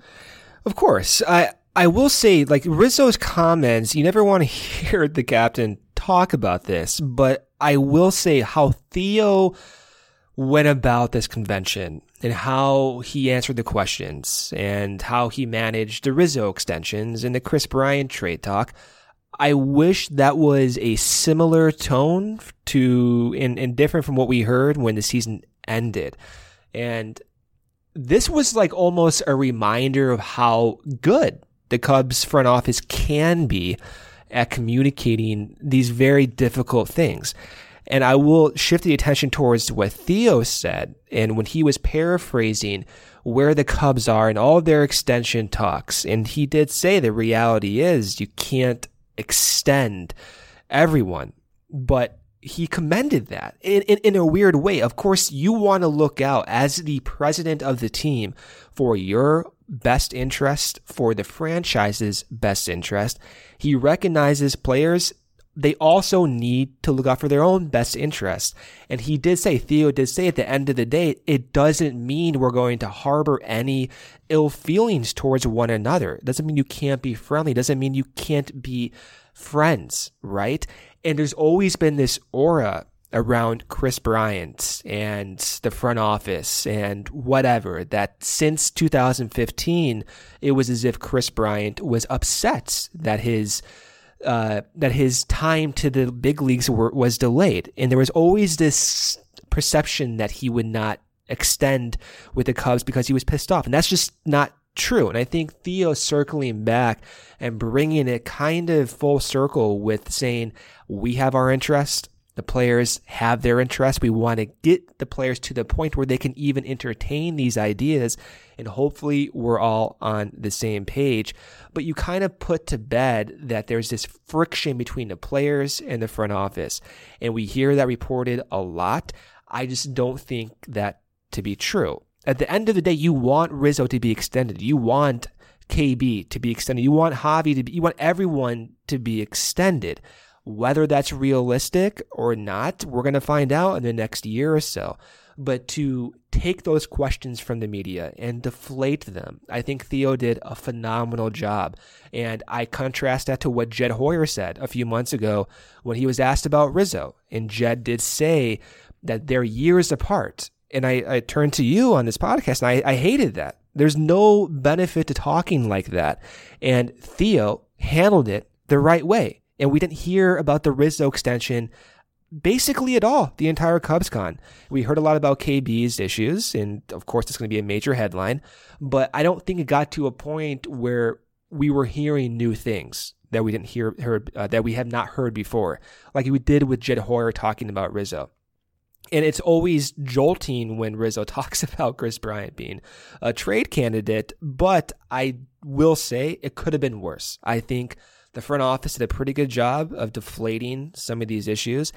Of course, I I will say like Rizzo's comments. You never want to hear the captain talk about this, but I will say how Theo went about this convention and how he answered the questions and how he managed the Rizzo extensions and the Kris Bryant trade talk I wish that was a similar tone to and, and different from what we heard when the season ended. And this was like almost a reminder of how good the Cubs front office can be at communicating these very difficult things. And I will shift the attention towards what Theo said. And when he was paraphrasing where the Cubs are in all their extension talks, and he did say the reality is you can't extend everyone. But he commended that in, in, in, a weird way. Of course, you want to look out as the president of the team for your best interest, for the franchise's best interest. He recognizes players. They also need to look out for their own best interest. And he did say, Theo did say at the end of the day, it doesn't mean we're going to harbor any ill feelings towards one another. It doesn't mean you can't be friendly. It doesn't mean you can't be friends, right? And there's always been this aura around Kris Bryant and the front office and whatever that since 2015, it was as if Kris Bryant was upset that his uh, that his time to the big leagues were, was delayed, and there was always this perception that he would not extend with the Cubs because he was pissed off. And that's just not true. And I think Theo circling back and bringing it kind of full circle with saying, we have our interest. The players have their interest. We want to get the players to the point where they can even entertain these ideas. And hopefully we're all on the same page. But you kind of put to bed that there's this friction between the players and the front office. And we hear that reported a lot. I just don't think that to be true. At the end of the day, you want Rizzo to be extended. You want KB to be extended. You want Javi to be, you want everyone to be extended. Whether that's realistic or not, we're going to find out in the next year or so. But to take those questions from the media and deflate them, I think Theo did a phenomenal job. And I contrast that to what Jed Hoyer said a few months ago when he was asked about Rizzo. And Jed did say that they're years apart. And I, I turned to you on this podcast and I, I hated that. There's no benefit to talking like that. And Theo handled it the right way. And we didn't hear about the Rizzo extension basically at all the entire CubsCon. We heard a lot about KB's issues, and of course, it's going to be a major headline. But I don't think it got to a point where we were hearing new things that we didn't hear heard uh, that we have not heard before, like we did with Jed Hoyer talking about Rizzo. And it's always jolting when Rizzo talks about Kris Bryant being a trade candidate, but I will say it could have been worse. I think the front office did a pretty good job of deflating some of these issues.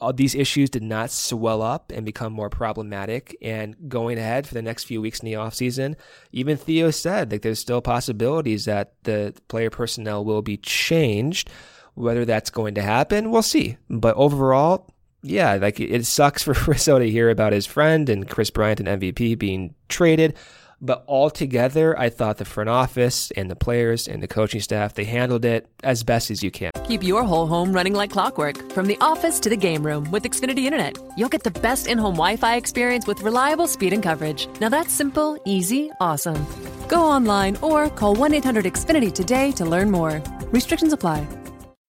Uh, these issues did not swell up and become more problematic. And going ahead for the next few weeks in the offseason, even Theo said that there's still possibilities that the player personnel will be changed. Whether that's going to happen, we'll see. But overall, yeah, like it sucks for Rizzo to hear about his friend and Kris Bryant and MVP being traded. But altogether, I thought the front office and the players and the coaching staff, they handled it as best as you can. Keep your whole home running like clockwork from the office to the game room with Xfinity Internet. You'll get the best in home Wi Fi experience with reliable speed and coverage. Now that's simple, easy, awesome. Go online or call 1 800 Xfinity today to learn more. Restrictions apply.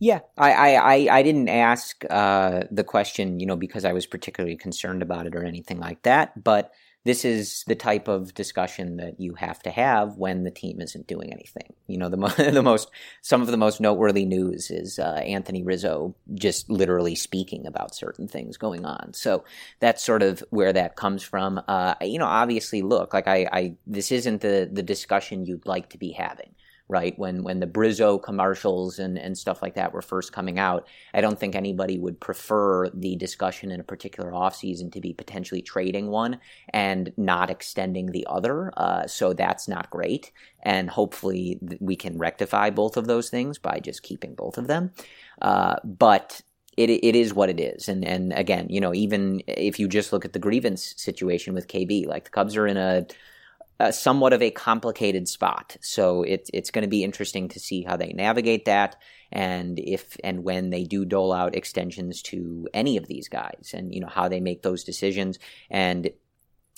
Yeah, I, I, I, I didn't ask uh, the question, you know, because I was particularly concerned about it or anything like that. But this is the type of discussion that you have to have when the team isn't doing anything. You know, the, mo- the most, some of the most noteworthy news is uh, Anthony Rizzo just literally speaking about certain things going on. So that's sort of where that comes from. Uh, you know, obviously, look, like I, I, this isn't the the discussion you'd like to be having right? When when the Bryzzo commercials and, and stuff like that were first coming out, I don't think anybody would prefer the discussion in a particular offseason to be potentially trading one and not extending the other. Uh, so that's not great. And hopefully we can rectify both of those things by just keeping both of them. Uh, but it, it is what it is. And, and again, you know, even if you just look at the grievance situation with KB, like the Cubs are in a uh, somewhat of a complicated spot. So it, it's going to be interesting to see how they navigate that and if and when they do dole out extensions to any of these guys and, you know, how they make those decisions. And,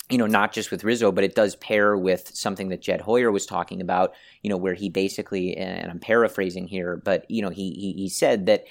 you know, not just with Rizzo, but it does pair with something that Jed Hoyer was talking about, you know, where he basically, and I'm paraphrasing here, but, you know, he, he, he said that,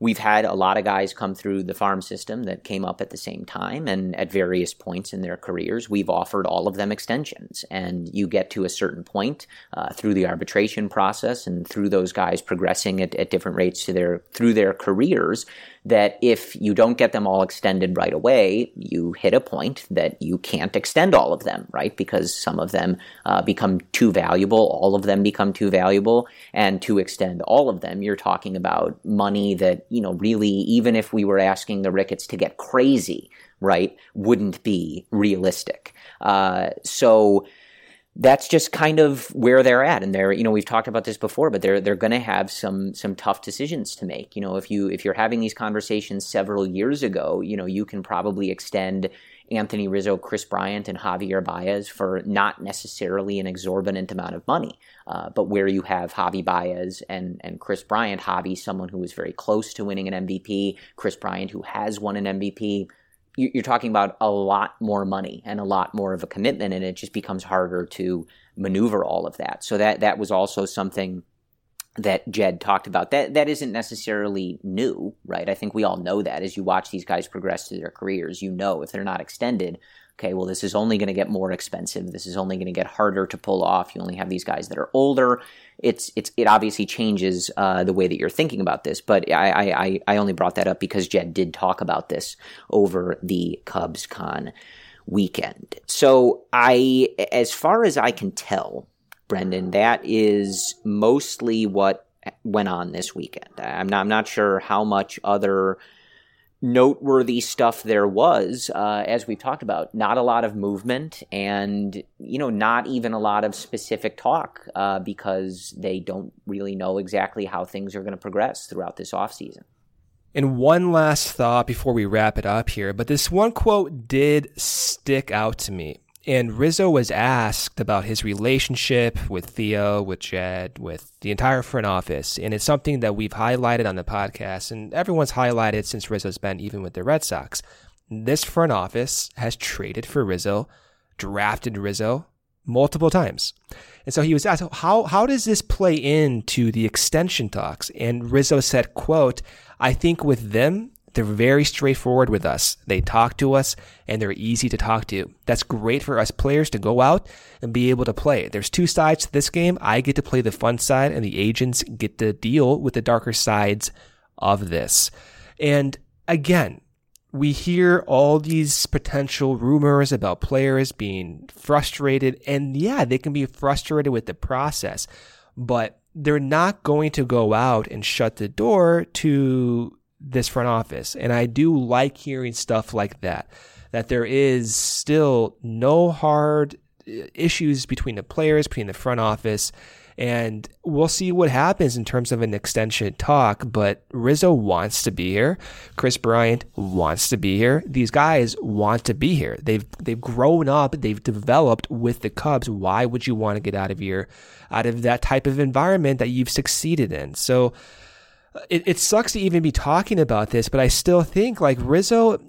We've had a lot of guys come through the farm system that came up at the same time and at various points in their careers. We've offered all of them extensions. And you get to a certain point uh, through the arbitration process and through those guys progressing at, at different rates to their, through their careers that if you don't get them all extended right away, you hit a point that you can't extend all of them, right? Because some of them uh, become too valuable, all of them become too valuable, and to extend all of them, you're talking about money that, you know, really, even if we were asking the Ricketts to get crazy, right, wouldn't be realistic. Uh, so, that's just kind of where they're at and they're you know we've talked about this before but they're they're going to have some some tough decisions to make you know if you if you're having these conversations several years ago you know you can probably extend Anthony Rizzo, Kris Bryant, and Javier Baez for not necessarily an exorbitant amount of money, uh, but where you have Javi Baez and, and Kris Bryant, Javi, someone who is very close to winning an MVP, Kris Bryant, who has won an MVP, you're talking about a lot more money and a lot more of a commitment, and it just becomes harder to maneuver all of that. So that that was also something that Jed talked about. That that isn't necessarily new, right? I think we all know that as you watch these guys progress through their careers, you know if they're not extended, okay, well this is only going to get more expensive. This is only going to get harder to pull off. You only have these guys that are older it's it's it obviously changes uh, the way that you're thinking about this. But I, I I only brought that up because Jed did talk about this over the Cubs Con weekend. So I, as far as I can tell, Brendan, that is mostly what went on this weekend. I'm not I'm not sure how much other noteworthy stuff there was, uh, as we've talked about. Not a lot of movement, and you know, not even a lot of specific talk uh, because they don't really know exactly how things are going to progress throughout this offseason. And one last thought before we wrap it up here, but this one quote did stick out to me. And Rizzo was asked about his relationship with Theo, with Jed, with the entire front office. And it's something that we've highlighted on the podcast, and everyone's highlighted since Rizzo's been, even with the Red Sox. This front office has traded for Rizzo, drafted Rizzo multiple times. And so he was asked, how, how does this play into the extension talks? And Rizzo said, quote, I think with them, they're very straightforward with us. They talk to us and they're easy to talk to. That's great for us players to go out and be able to play. There's two sides to this game. I get to play the fun side and the agents get to deal with the darker sides of this. And again, we hear all these potential rumors about players being frustrated and yeah, they can be frustrated with the process, but they're not going to go out and shut the door to this front office. And I do like hearing stuff like that, that there is still no hard uh, issues between the players, between the front office. And we'll see what happens in terms of an extension talk. But Rizzo wants to be here. Kris Bryant wants to be here. These guys want to be here. They've they've grown up. They've developed with the Cubs. Why would you want to get out of here, out of that type of environment that you've succeeded in? So it, it sucks to even be talking about this, but I still think like Rizzo,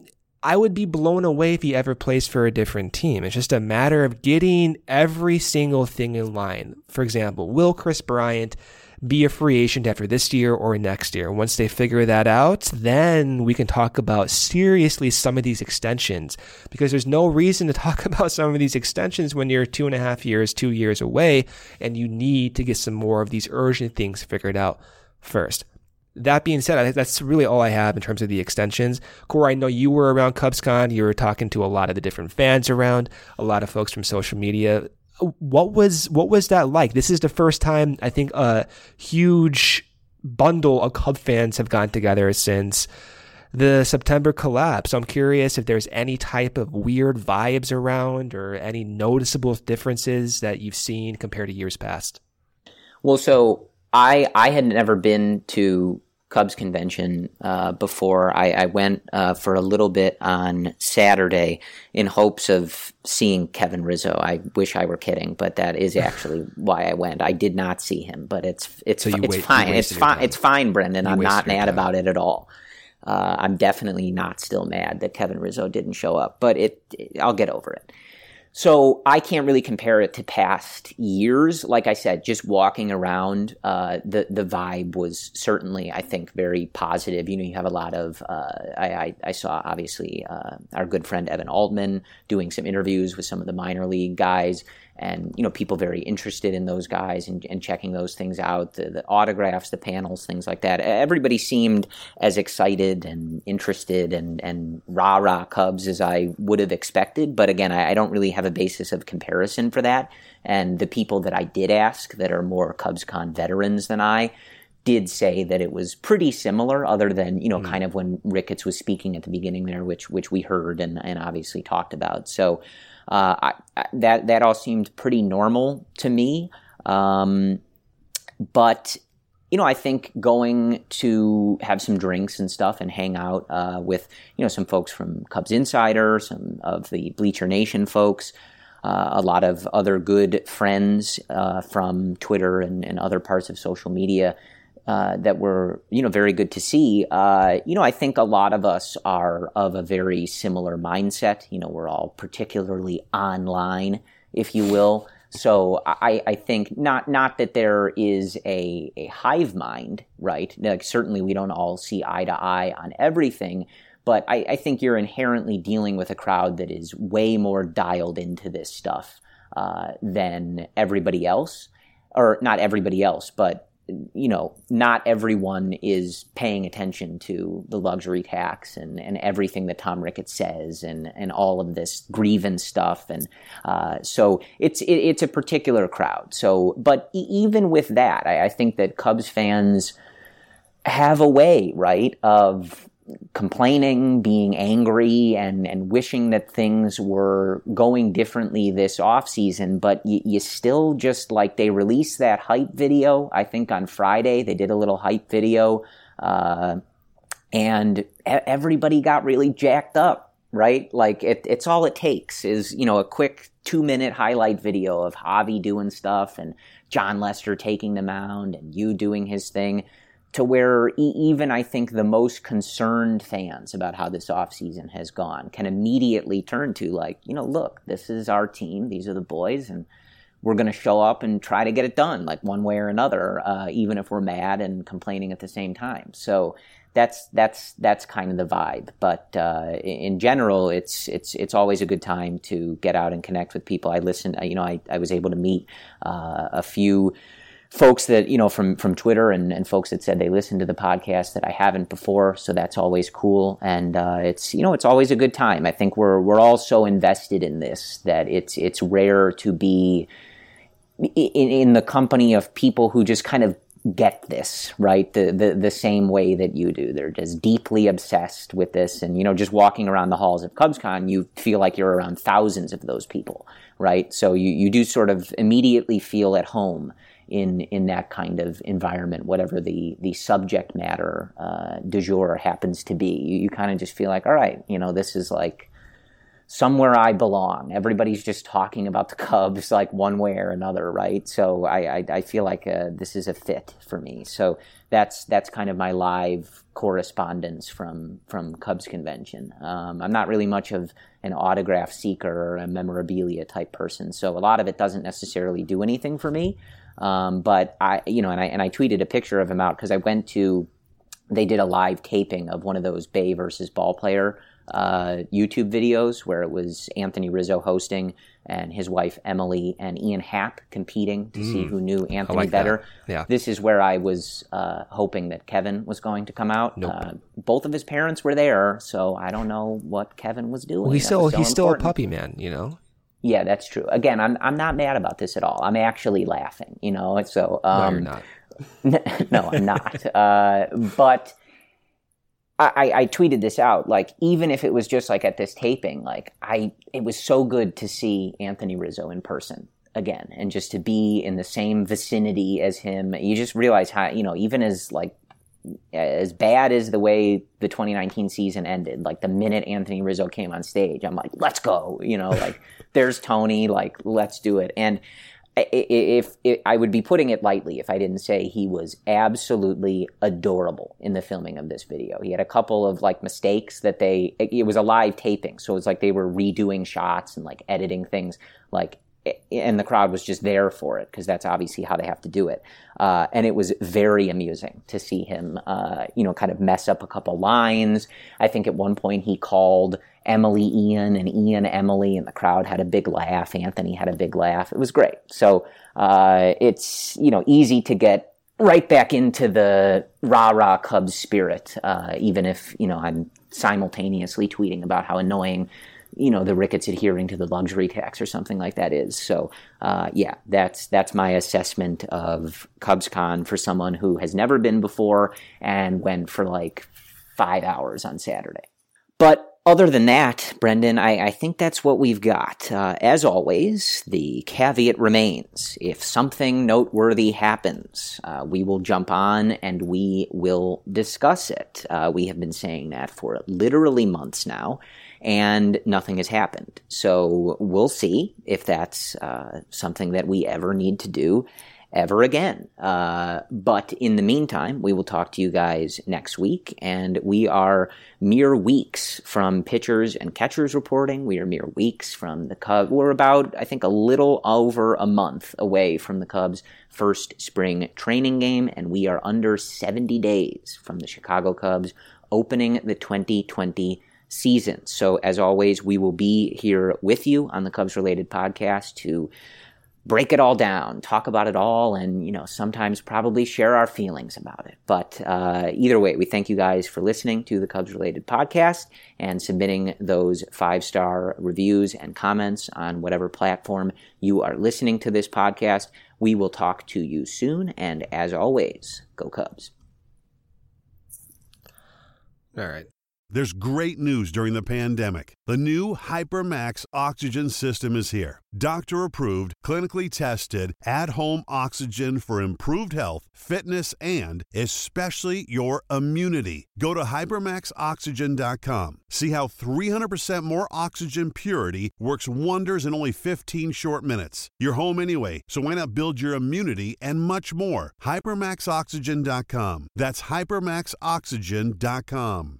I would be blown away if he ever plays for a different team. It's just a matter of getting every single thing in line. For example, will Kris Bryant be a free agent after this year or next year? Once they figure that out, then we can talk about seriously some of these extensions because there's no reason to talk about some of these extensions when you're two and a half years, two years away, and you need to get some more of these urgent things figured out first that being said, I think that's really all I have in terms of the extensions. Corey, I know you were around CubsCon. You were talking to a lot of the different fans around, a lot of folks from social media. What was what was that like? This is the first time I think a huge bundle of Cub fans have gone together since the September collapse. So I'm curious if there's any type of weird vibes around or any noticeable differences that you've seen compared to years past. Well, so I I had never been to Cubs convention uh, before. I, I went uh, for a little bit on Saturday in hopes of seeing Kevin Rizzo. I wish I were kidding, but that is actually why I went. I did not see him, but it's it's so it's wait, fine. It's fine. It's fine, Brendan. You I'm not mad time. about it at all. Uh, I'm definitely not still mad that Kevin Rizzo didn't show up, but it, it I'll get over it. So I can't really compare it to past years. Like I said, just walking around, uh, the the vibe was certainly, I think, very positive. You know, you have a lot of. Uh, I, I, I saw obviously uh, our good friend Evan Altman doing some interviews with some of the minor league guys and you know people very interested in those guys and, and checking those things out the, the, autographs the panels things like that everybody seemed as excited and interested and and rah rah cubs as i would have expected but again I, I don't really have a basis of comparison for that and the people that i did ask that are more cubscon veterans than i did say that it was pretty similar, other than you know, mm. kind of when Ricketts was speaking at the beginning there, which which we heard and, and obviously talked about. So uh, I, that that all seemed pretty normal to me. Um, but you know, I think going to have some drinks and stuff and hang out uh, with you know some folks from Cubs Insider, some of the Bleacher Nation folks. Uh, a lot of other good friends uh, from Twitter and, and, other parts of social media uh, that were, you know, very good to see. Uh, you know, I think a lot of us are of a very similar mindset. You know, we're all particularly online, if you will. So I, I think not not that there is a, a hive mind, right? Like certainly we don't all see eye to eye on everything, but I, I, think you're inherently dealing with a crowd that is way more dialed into this stuff uh, than everybody else, or not everybody else, but you know, not everyone is paying attention to the luxury tax and, and everything that Tom Ricketts says and, and all of this grievance stuff. And uh, so it's it, it's a particular crowd. So, but even with that, I, I think that Cubs fans have a way, right, of complaining, being angry, and, and wishing that things were going differently this off season. But Yu, you still just like they released that hype video. I think on Friday they did a little hype video, uh, and everybody got really jacked up. Right, like it, it's all it takes is you know a quick two minute highlight video of Javi doing stuff and Jon Lester taking the mound and you doing his thing to where even I think the most concerned fans about how this offseason has gone can immediately turn to like, you know, look, this is our team, these are the boys, and we're going to show up and try to get it done, like one way or another, uh, even if we're mad and complaining at the same time. So that's that's that's kind of the vibe. But uh, in general, it's it's it's always a good time to get out and connect with people. I listened, you know, I, I was able to meet uh, a few folks that you know from from Twitter and, and folks that said they listened to the podcast that I haven't before, so that's always cool. And uh, it's you know it's always a good time. I think we're we're all so invested in this that it's it's rare to be in, in the company of people who just kind of get this right? The, the the same way that you do. They're just deeply obsessed with this. And you know just walking around the halls of cubscon you feel like you're around thousands of those people right? So you you do sort of immediately feel at home in in that kind of environment, whatever the the subject matter uh, du jour happens to be. You, you kind of just feel like, all right, you know, this is like somewhere I belong. Everybody's just talking about the Cubs like one way or another, right? So I I, I feel like uh, this is a fit for me. So that's that's kind of my live correspondence from from Cubs convention. Um, I'm not really much of an autograph seeker or a memorabilia type person, so a lot of it doesn't necessarily do anything for me. Um, but I, you know, and I and I tweeted a picture of him out because I went to. They did a live taping of one of those Bay versus ball player uh, YouTube videos where it was Anthony Rizzo hosting and his wife Emily and Ian Happ competing to mm. see who knew Anthony like better. That. Yeah. This is where I was uh, hoping that Kevin was going to come out. Nope. Uh, both of his parents were there, so I don't know what Kevin was doing. Well, he's still so he's still a puppy man, you know. Yeah, that's true. Again, I'm I'm not mad about this at all. I'm actually laughing. You know, so um, no, you're not. no, I'm not. uh, but I, I tweeted this out. Like, even if it was just like at this taping, like I, it was so good to see Anthony Rizzo in person again, and just to be in the same vicinity as him. You just realize how you know, even as like as bad as the way the 2019 season ended, like the minute Anthony Rizzo came on stage, I'm like, let's go. You know, like there's Tony, like let's do it. And if, if, I would be putting it lightly if I didn't say he was absolutely adorable in the filming of this video. He had a couple of like mistakes that they it was a live taping, so it's like they were redoing shots and like editing things like and the crowd was just there for it because that's obviously how they have to do it. Uh, and it was very amusing to see him, uh, you know, kind of mess up a couple lines. I think at one point he called Emily Ian and Ian Emily, and the crowd had a big laugh. Anthony had a big laugh. It was great. So uh, it's you know easy to get right back into the rah rah Cubs spirit, uh, even if you know I'm simultaneously tweeting about how annoying you know the Ricketts adhering to the luxury tax or something like that is. So uh, yeah, that's that's my assessment of CubsCon for someone who has never been before and went for like five hours on Saturday. But other than that, Brendan, I, I think that's what we've got. Uh, as always, the caveat remains. If something noteworthy happens, uh, we will jump on and we will discuss it. Uh, we have been saying that for literally months now, and nothing has happened. So we'll see if that's uh, something that we ever need to do ever again. Uh, but in the meantime, we will talk to you guys next week, and we are mere weeks from pitchers and catchers reporting. We are mere weeks from the Cubs. We're about, I think, a little over a month away from the Cubs' first spring training game, and we are under 70 days from the Chicago Cubs opening the 2020 season. So, as always, we will be here with you on the Cubs related podcast to break it all down, talk about it all, and you know sometimes probably share our feelings about it. But uh, either way, we thank you guys for listening to the Cubs related podcast and submitting those five star reviews and comments on whatever platform you are listening to this podcast. We will talk to you soon, and as always, go Cubs. All right. There's great news during the pandemic. The new HyperMax oxygen system is here. Doctor approved, clinically tested, at home oxygen for improved health, fitness, and especially your immunity. Go to hypermaxoxygen.com. See how 300% more oxygen purity works wonders in only 15 short minutes. You're home anyway, so why not build your immunity and much more? Hypermaxoxygen.com. That's hypermaxoxygen.com.